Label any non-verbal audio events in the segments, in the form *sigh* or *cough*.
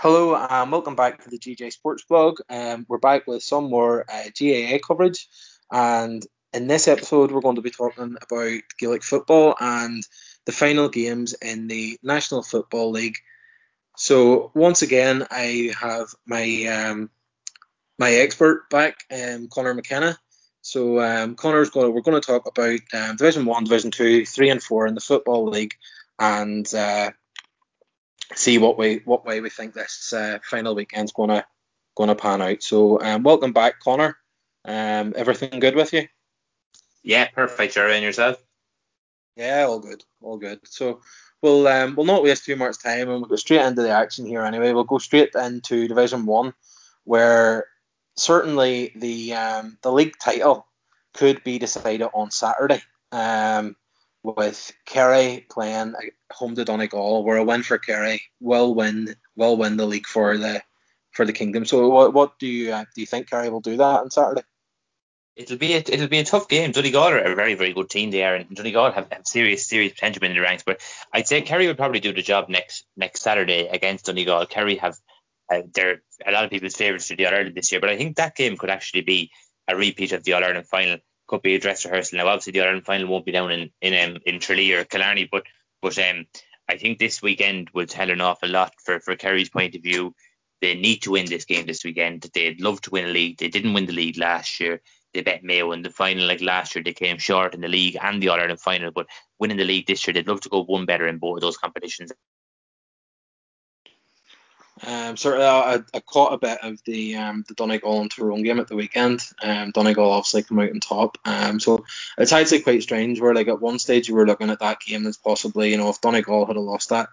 Hello and welcome back to the GJ Sports Blog. Um, we're back with some more uh, GAA coverage, and in this episode, we're going to be talking about Gaelic football and the final games in the National Football League. So once again, I have my um, my expert back, um, Connor McKenna. So um, Connor's going. To, we're going to talk about um, Division One, Division Two, Three, and Four in the Football League, and uh, see what way what way we think this uh, final weekend's gonna gonna pan out. So um, welcome back, Connor. Um, everything good with you? Yeah, perfect. Jerry, and yourself? Yeah, all good, all good. So we'll um, we'll not waste too much time and we'll go straight into the action here. Anyway, we'll go straight into Division One, where certainly the um, the league title could be decided on Saturday. Um, with Kerry playing home to Donegal, where a win for Kerry will win will win the league for the for the kingdom. So what what do you uh, do you think Kerry will do that on Saturday? It'll be a, it'll be a tough game. Donegal are a very very good team there, and Donegal have, have serious serious potential in the ranks. But I'd say Kerry would probably do the job next next Saturday against Donegal. Kerry have uh, they're a lot of people's favourites for the All Ireland this year, but I think that game could actually be a repeat of the All Ireland final could be a dress rehearsal. Now, obviously, the Ireland final won't be down in in um, in Tralee or Killarney, but but um, I think this weekend will tell an awful lot for for Kerry's point of view. They need to win this game this weekend. They'd love to win a league. They didn't win the league last year. They bet Mayo in the final like last year. They came short in the league and the All Ireland final, but winning the league this year, they'd love to go one better in both of those competitions. Um, so I, I, caught a bit of the um, the Donegal and Tyrone game at the weekend. Um, Donegal obviously come out on top. Um, so it's actually quite strange where like at one stage you were looking at that game as possibly you know if Donegal had lost that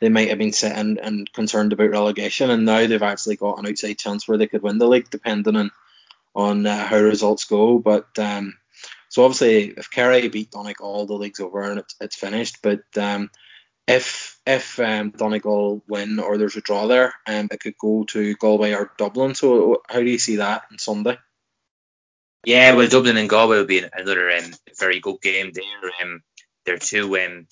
they might have been sitting and concerned about relegation, and now they've actually got an outside chance where they could win the league depending on on uh, how results go. But um, so obviously if Kerry beat Donegal, the league's over and it's, it's finished. But um, if if um, Donegal win or there's a draw there, um, it could go to Galway or Dublin. So how do you see that on Sunday? Yeah, well, Dublin and Galway will be another um, very good game there. Um, they're two. Um,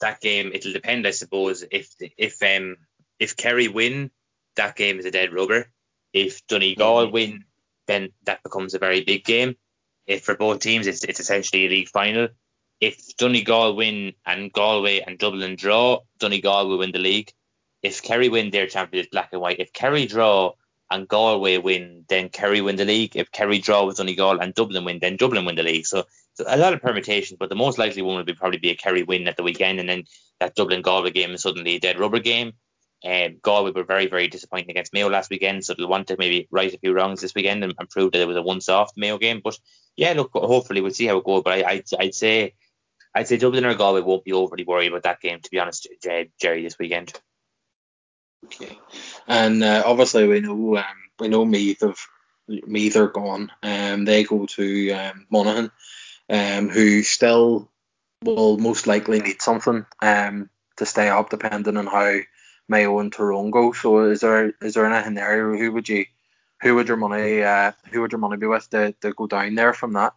that game it'll depend, I suppose. If if um if Kerry win, that game is a dead rubber. If Donegal mm-hmm. win, then that becomes a very big game. If for both teams, it's it's essentially a league final if Donegal win and Galway and Dublin draw, Donegal will win the league. If Kerry win, their champion is black and white. If Kerry draw and Galway win, then Kerry win the league. If Kerry draw with Donegal and Dublin win, then Dublin win the league. So, so a lot of permutations, but the most likely one would be probably be a Kerry win at the weekend, and then that Dublin Galway game is suddenly a dead rubber game. Um, Galway were very, very disappointing against Mayo last weekend, so they'll want to maybe right a few wrongs this weekend and, and prove that it was a once-off Mayo game. But yeah, look, hopefully we'll see how it goes. But I, I'd, I'd say I'd say Dublin or Galway won't be overly worried about that game, to be honest, Jerry, this weekend. Okay, and uh, obviously we know um, we know Meath have Meath are gone. Um, they go to um, Monaghan, um, who still will most likely need something um, to stay up, depending on how Mayo and Tyrone go. So is there is there anything there? Who would you who would your money uh, who would your money be with to, to go down there from that?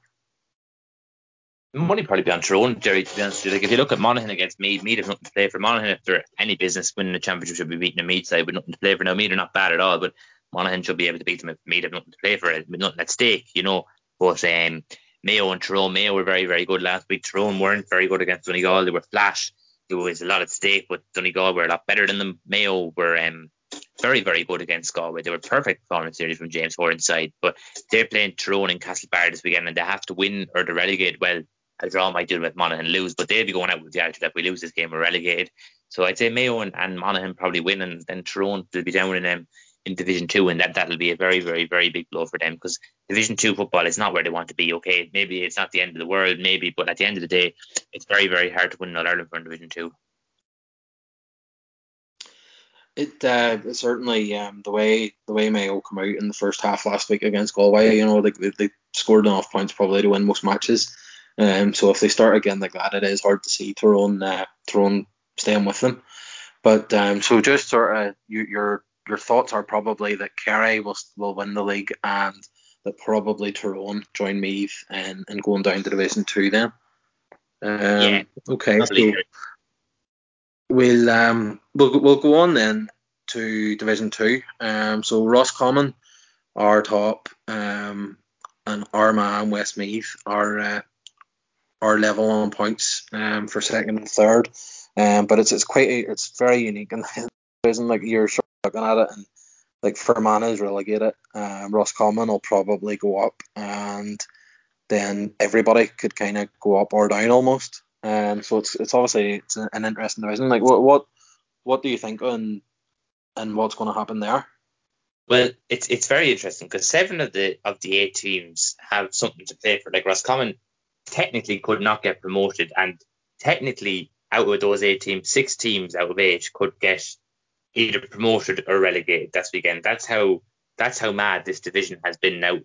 Money probably be on Tyrone, Jerry, to be honest. Like, if you look at Monaghan against Meath, Meath have nothing to play for. Monaghan, if they're any business winning the championship, should be beating a Meath side with nothing to play for. Now, Meath are not bad at all, but Monaghan should be able to beat them if Meath have nothing to play for, it, with nothing at stake, you know. But um, Mayo and Tyrone, Mayo were very, very good last week. Tyrone weren't very good against Donegal. They were flash. There was a lot at stake, but Donegal were a lot better than them. Mayo were um, very, very good against Galway. They were perfect performance series from James Horan's side, but they're playing Tyrone and Castlebar this weekend, and they have to win or to relegate. Well, a draw might do them with Monaghan lose, but they'll be going out with the attitude that if we lose this game, we're relegated. So I'd say Mayo and, and Monaghan probably win, and then Tyrone will be down in them in Division Two, and that that'll be a very, very, very big blow for them because Division Two football is not where they want to be. Okay, maybe it's not the end of the world, maybe, but at the end of the day, it's very, very hard to win All Ireland from Division Two. It uh, certainly um, the way the way Mayo come out in the first half last week against Galway, you know, they, they scored enough points probably to win most matches. Um, so if they start again like that, it is hard to see Tyrone, uh, Tyrone staying with them. But um, so just sort of you, your your thoughts are probably that Kerry will will win the league and that probably Tyrone join Meath and, and going down to Division Two then. Um, yeah. Okay. So we'll um we'll we'll go on then to Division Two. Um, so Roscommon are top, um, and Armagh and Westmeath are uh, are level on points um, for second and third. Um, but it's it's quite it's very unique and *laughs* isn't like you're of looking at it and like Fermanagh is relegated. Um, Roscommon will probably go up, and then everybody could kind of go up or down almost. Um, so it's it's obviously it's an interesting division. Like what what what do you think and and what's going to happen there? Well, it's it's very interesting because seven of the of the eight teams have something to play for. Like Roscommon technically could not get promoted, and technically out of those eight teams, six teams out of eight could get either promoted or relegated this weekend. That's how that's how mad this division has been now.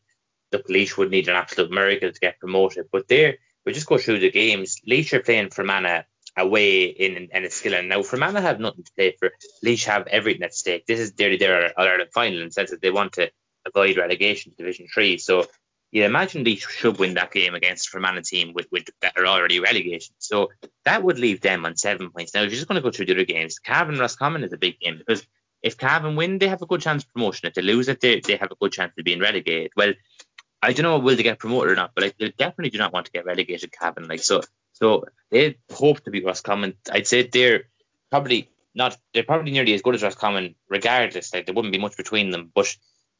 The Laois would need an absolute miracle to get promoted, but there we just go through the games. Laois are playing Fermanagh away in in Enniskillen. Now Fermanagh have nothing to play for. Laois have everything at stake. This is their their Ireland final in the sense that they want to avoid relegation to Division Three. So you imagine Laois should win that game against Fermanagh team with, with that are already relegation. So that would leave them on seven points. Now, if you're just going to go through the other games, Cavan Roscommon is a big game because if Cavan win, they have a good chance of promotion. If they lose it, they, they have a good chance of being relegated. Well, I don't know will they get promoted or not, but like, they definitely do not want to get relegated. Cavan, like so, so they hope to beat Roscommon. I'd say they're probably not. They're probably nearly as good as Roscommon, regardless. Like there wouldn't be much between them, but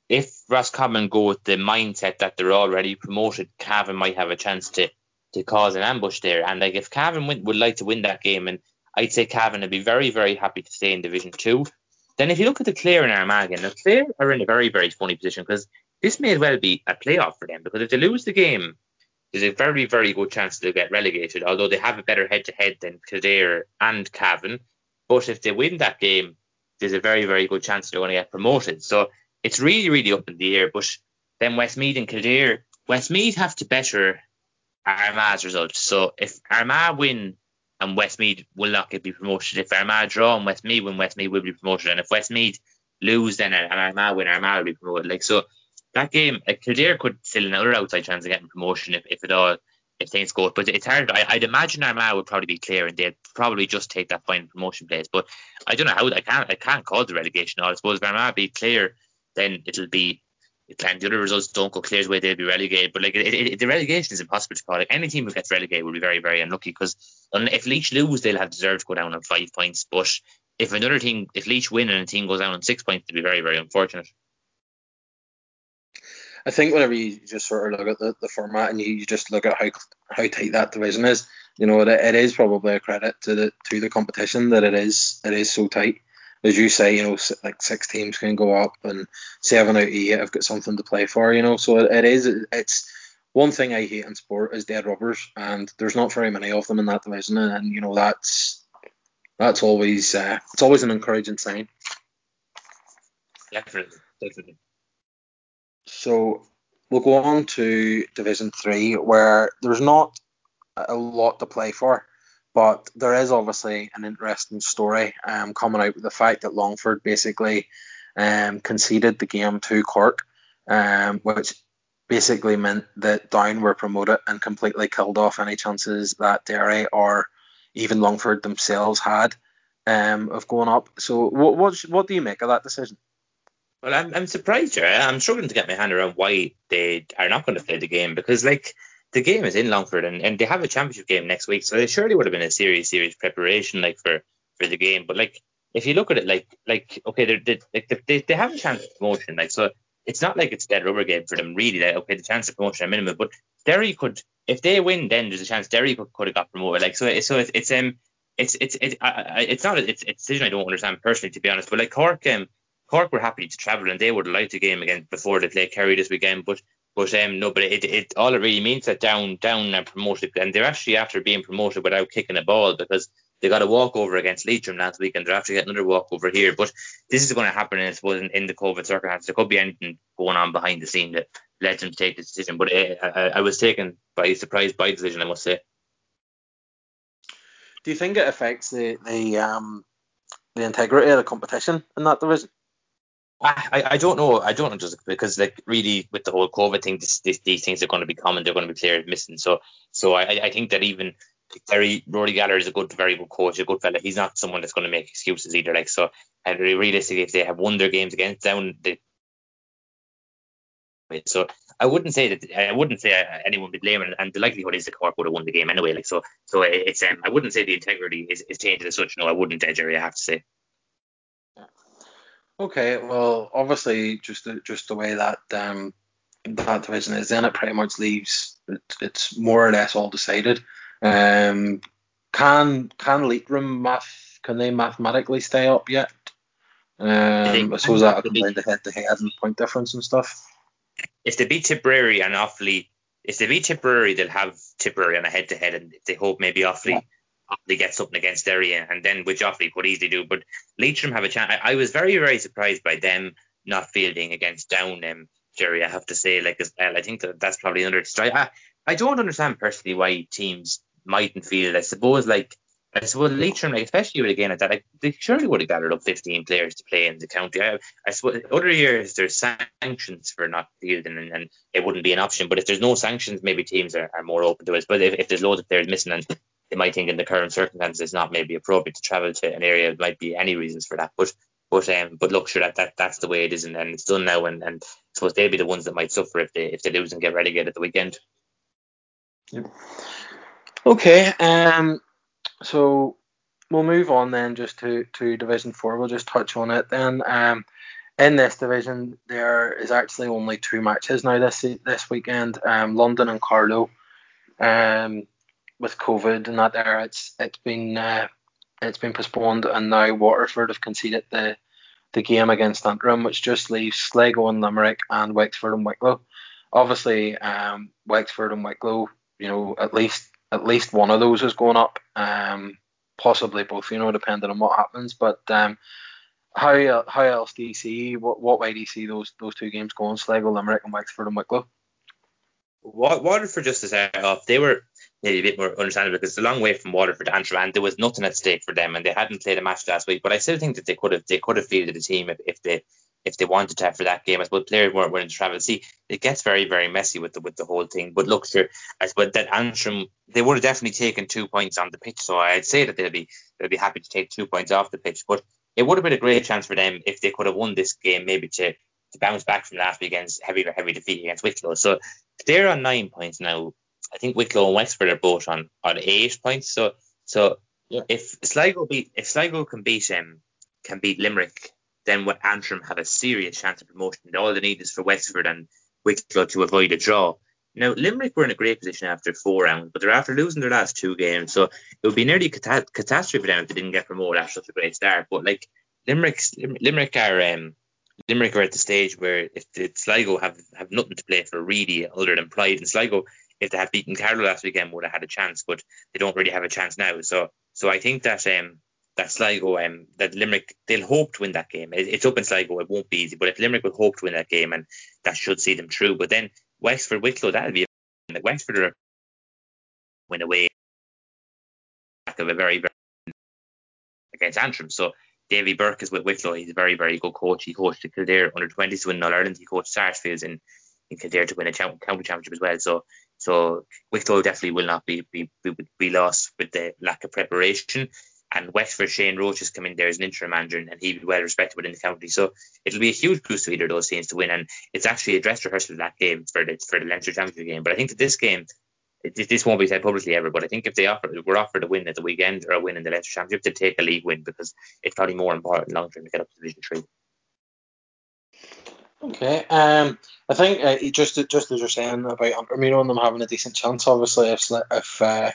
if Roscommon go with the mindset that they're already promoted, Cavan might have a chance to to cause an ambush there. And like if Cavan win, would like to win that game, and I'd say Cavan would be very very happy to stay in Division Two. Then if you look at the Clare and Armagh, now Clare are in a very very funny position because this may well be a playoff for them because if they lose the game, there's a very very good chance they'll get relegated. Although they have a better head to head than Kildare and Cavan, but if they win that game, there's a very very good chance they're going to get promoted. So it's really, really up in the air. But then Westmeath and Kildare, Westmeath have to better Armagh's result. So if Armagh win and Westmeath will not get be promoted, if Armagh draw and Westmeath win, Westmeath will be promoted. And if Westmeath lose, then and Armagh win, Armagh will be promoted. Like so, that game, uh, Kildare could still another outside chance of getting promotion if, if it all if things go. But it's hard. I, would imagine Armagh would probably be clear and they'd probably just take that final promotion place. But I don't know how. I can't. I can't call the relegation. I suppose if Armagh be clear then it'll be and the other results don't go Clare's way, they'll be relegated. But like it, it, the relegation is impossible to call. Like any team who gets relegated will be very, very unlucky because if Laois lose, they'll have deserved to go down on five points. But if another team, if Laois win and a team goes down on six points, it'll be very, very unfortunate. I think whenever you just sort of look at the, the format and you, you just look at how how tight that division is, you know, it, it is probably a credit to the to the competition that it is it is so tight as you say, you know, like six teams can go up and seven out of eight have got something to play for, you know. So it, it is, it's one thing I hate in sport is dead rubbers, and there's not very many of them in that division, and, and you know that's that's always uh, it's always an encouraging sign. Definitely, definitely. So we'll go on to Division Three, where there's not a lot to play for. But there is obviously an interesting story um, coming out with the fact that Longford basically um, conceded the game to Cork, um, which basically meant that Down were promoted and completely killed off any chances that Derry or even Longford themselves had um, of going up. So what what, what do you make of that decision? Well, I'm, I'm surprised, I'm struggling to get my hand around why they are not going to play the game because, like, the game is in Longford and, and they have a championship game next week, so it surely would have been a serious, serious preparation like for for the game. But like if you look at it like like okay, they're, they like they, they have a chance of promotion, like so it's not like it's a dead rubber game for them really. Like okay, the chance of promotion at minimum, but Derry could if they win, then there's a chance Derry could, could have got promoted. Like so, so it's, it's um it's it's it's it's not a, it's, a decision I don't understand personally to be honest. But like Cork um Cork were happy to travel and they would liked a game again before they play Kerry this weekend, but but um, no, but it, it all it really means that down down and promoted, and they're actually after being promoted without kicking a ball because they got a walkover against Leitrim last week, and they're after getting another walkover here. But this is going to happen, I suppose, in, in the COVID circumstances. There could be anything going on behind the scene that led them to take this decision. But uh, I, I was taken by surprise by the decision, I must say. Do you think it affects the the um the integrity of the competition in that division? I, I don't know. I don't know just because like really with the whole COVID thing, this, this, these things are going to be common. They're going to be clear missing. So so I, I think that even Derry Rory Gallagher is a good, very good coach, a good fella. He's not someone that's going to make excuses either. Like so, and realistically, if they have won their games against Down, so I wouldn't say that I wouldn't say anyone would be blaming, and the likelihood is the Cork would have won the game anyway. Like so, so it's um, I wouldn't say the integrity is, is tainted as such. No, I wouldn't, uh, Jerry. I have to say. Okay, well, obviously, just the, just the way that um, that division is, then it pretty much leaves it, it's more or less all decided. Um, can can Leitrim math can they mathematically stay up yet? Um, I suppose that'll come down to head to head and point difference and stuff if they beat Tipperary and Offaly, if they beat Tipperary, they'll have Tipperary on a head to head, and if they hope maybe Offaly. Yeah. Offaly get something against Derry, and then which Offaly could easily do. But Leitrim have a chance. I, I, was very, very surprised by them not fielding against Down, um, Jerry. I have to say, like as well, I think that that's probably under. I, I don't understand personally why teams mightn't field. I suppose like I suppose Leitrim, like, especially with a game like that, like, they surely would have gathered up 15 players to play in the county. I, I suppose other years there's sanctions for not fielding and, and, it wouldn't be an option. But if there's no sanctions, maybe teams are, are more open to it. But if, if there's loads of players missing and they might think in the current circumstances it's not maybe appropriate to travel to an area, there might be any reasons for that. But but um, but look, sure that, that that's the way it is, and, and it's done now, and, and I suppose they'll be the ones that might suffer if they if they lose and get relegated at the weekend. Yep. Okay. Um. So we'll move on then just to, to Division 4. We'll just touch on it then. Um, in this division, there is actually only two matches now this this weekend. Um, London and Carlow. Um, with COVID and that there, it's it's been uh, it's been postponed, and now Waterford have conceded the the game against Antrim, which just leaves Sligo and Limerick and Wexford and Wicklow. Obviously, um, Wexford and Wicklow, you know, at least at least one of those is going up. Um, possibly both, you know, depending on what happens. But um, how how else do you see what what way do you see those those two games going? Sligo, Limerick, and Wexford and Wicklow. Waterford just to start off, they were maybe a bit more understandable because it's a long way from Waterford to Antrim, and there was nothing at stake for them, and they hadn't played a match last week. But I still think that they could have they could have fielded a team if, if they if they wanted to for that game. I suppose players weren't willing to travel. See, it gets very, very messy with the with the whole thing. But look, sure, I suppose that Antrim they would have definitely taken two points on the pitch. So I'd say that they'll be they'll be happy to take two points off the pitch. But it would have been a great chance for them if they could have won this game, maybe to to bounce back from last weekend's heavy heavy defeat against Wicklow. So they're on nine points now. I think Wicklow and Wexford are both on on eight points. So so yeah. if Sligo beat if Sligo can beat um can beat Limerick then what Antrim have a serious chance of promotion. All they need is for Wexford and Wicklow to avoid a draw. Now, Limerick were in a great position after four rounds, but they're after losing their last two games, so it would be nearly a cat- catastrophe for them if they didn't get promoted after such a great start. But like Limerick, Limerick are um, Limerick are at the stage where if the Sligo have have nothing to play for really other than pride, and Sligo, if they had beaten Carlow last weekend, would have had a chance, but they don't really have a chance now. So, so I think that um, that Sligo, um, that Limerick, they'll hope to win that game. It, it's up in Sligo, it won't be easy, but if Limerick will hope to win that game, and that should see them through. But then Wexford, Wicklow, that'll be a, Wexford are win away back of a very, very against Antrim. So Davy Burke is with Wicklow. He's a very, very good coach. He coached the Kildare under 20s to win All Ireland. He coached Sarsfields in, in Kildare to win a county championship as well. So so Wicklow definitely will not be, be be, lost with the lack of preparation and Wexford Shane Roche has come in there as an interim manager and he'll be well respected within the county. So it'll be a huge boost to either of those teams to win. And it's actually a dress rehearsal of that game for the for the Leinster Championship game. But I think that this game, this won't be said publicly ever. But I think if they offer, if we're offered a win at the weekend or a win in the Leinster Championship, to take a league win because it's probably more important long term to get up to Division Three. Okay. Um, I think uh, just just as you're saying about Antrim, and them having a decent chance, obviously, if if uh,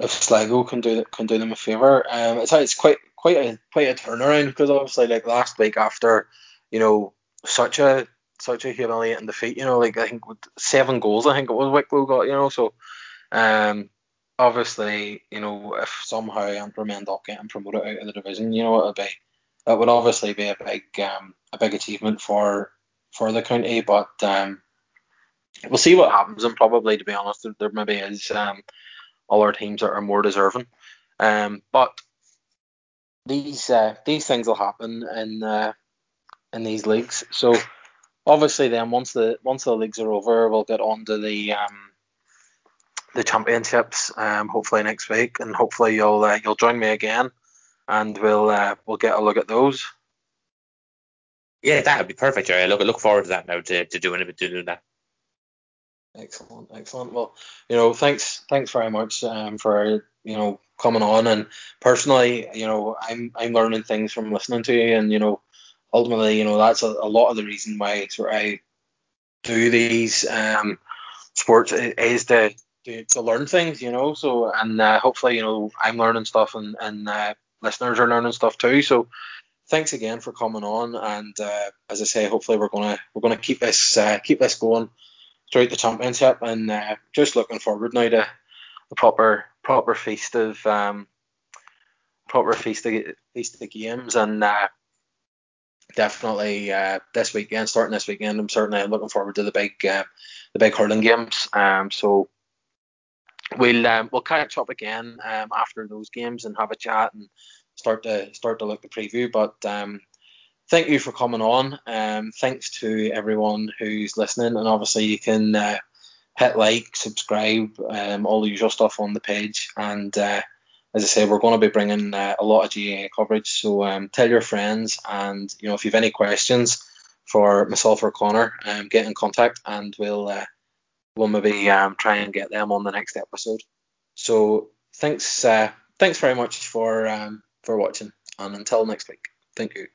if Sligo can do can do them a favour. Um, it's it's quite quite a quite a turnaround because obviously like last week after you know such a such a humiliating defeat, you know like I think with seven goals I think it was Wicklow got, you know so um obviously you know if somehow Antrim end up getting promoted out of the division, you know it'll be it would obviously be a big um a big achievement for for the county, but um we'll see what happens and probably to be honest there, there maybe is um other teams that are more deserving. Um, but these uh, these things will happen in uh, in these leagues. So obviously, then once the once the leagues are over, we'll get on to the um, the championships. Um, hopefully next week, and hopefully you'll uh, you'll join me again, and we'll uh, we'll get a look at those. Yeah, that would be perfect, Jerry. I look look forward to that now to, to doing bit to do that. Excellent, excellent. Well, you know, thanks, thanks very much um, for you know coming on. And personally, you know, I'm I'm learning things from listening to you, and you know, ultimately, you know, that's a, a lot of the reason why sort of I do these um, sports is to, to to learn things, you know. So and uh, hopefully, you know, I'm learning stuff, and and uh, listeners are learning stuff too. So thanks again for coming on. And uh, as I say, hopefully we're gonna we're gonna keep this uh, keep this going throughout the championship, and uh, just looking forward now to the proper proper feast of um, proper feast of, feast of games, and uh, definitely uh, this weekend, starting this weekend, I'm certainly looking forward to the big uh, the big hurling games. Um, so we'll um, we'll catch up again um, after those games and have a chat and start to start to look at the preview. But um, thank you for coming on. Um, thanks to everyone who's listening, and obviously you can uh, hit like, subscribe, um, all the usual stuff on the page. And uh, as I say, we're going to be bringing uh, a lot of GAA coverage. So um, tell your friends, and you know if you've any questions for myself or Connor, um, get in contact, and we'll uh, we'll maybe um, try and get them on the next episode. So thanks, uh, thanks very much for um, for watching, and until next week, thank you.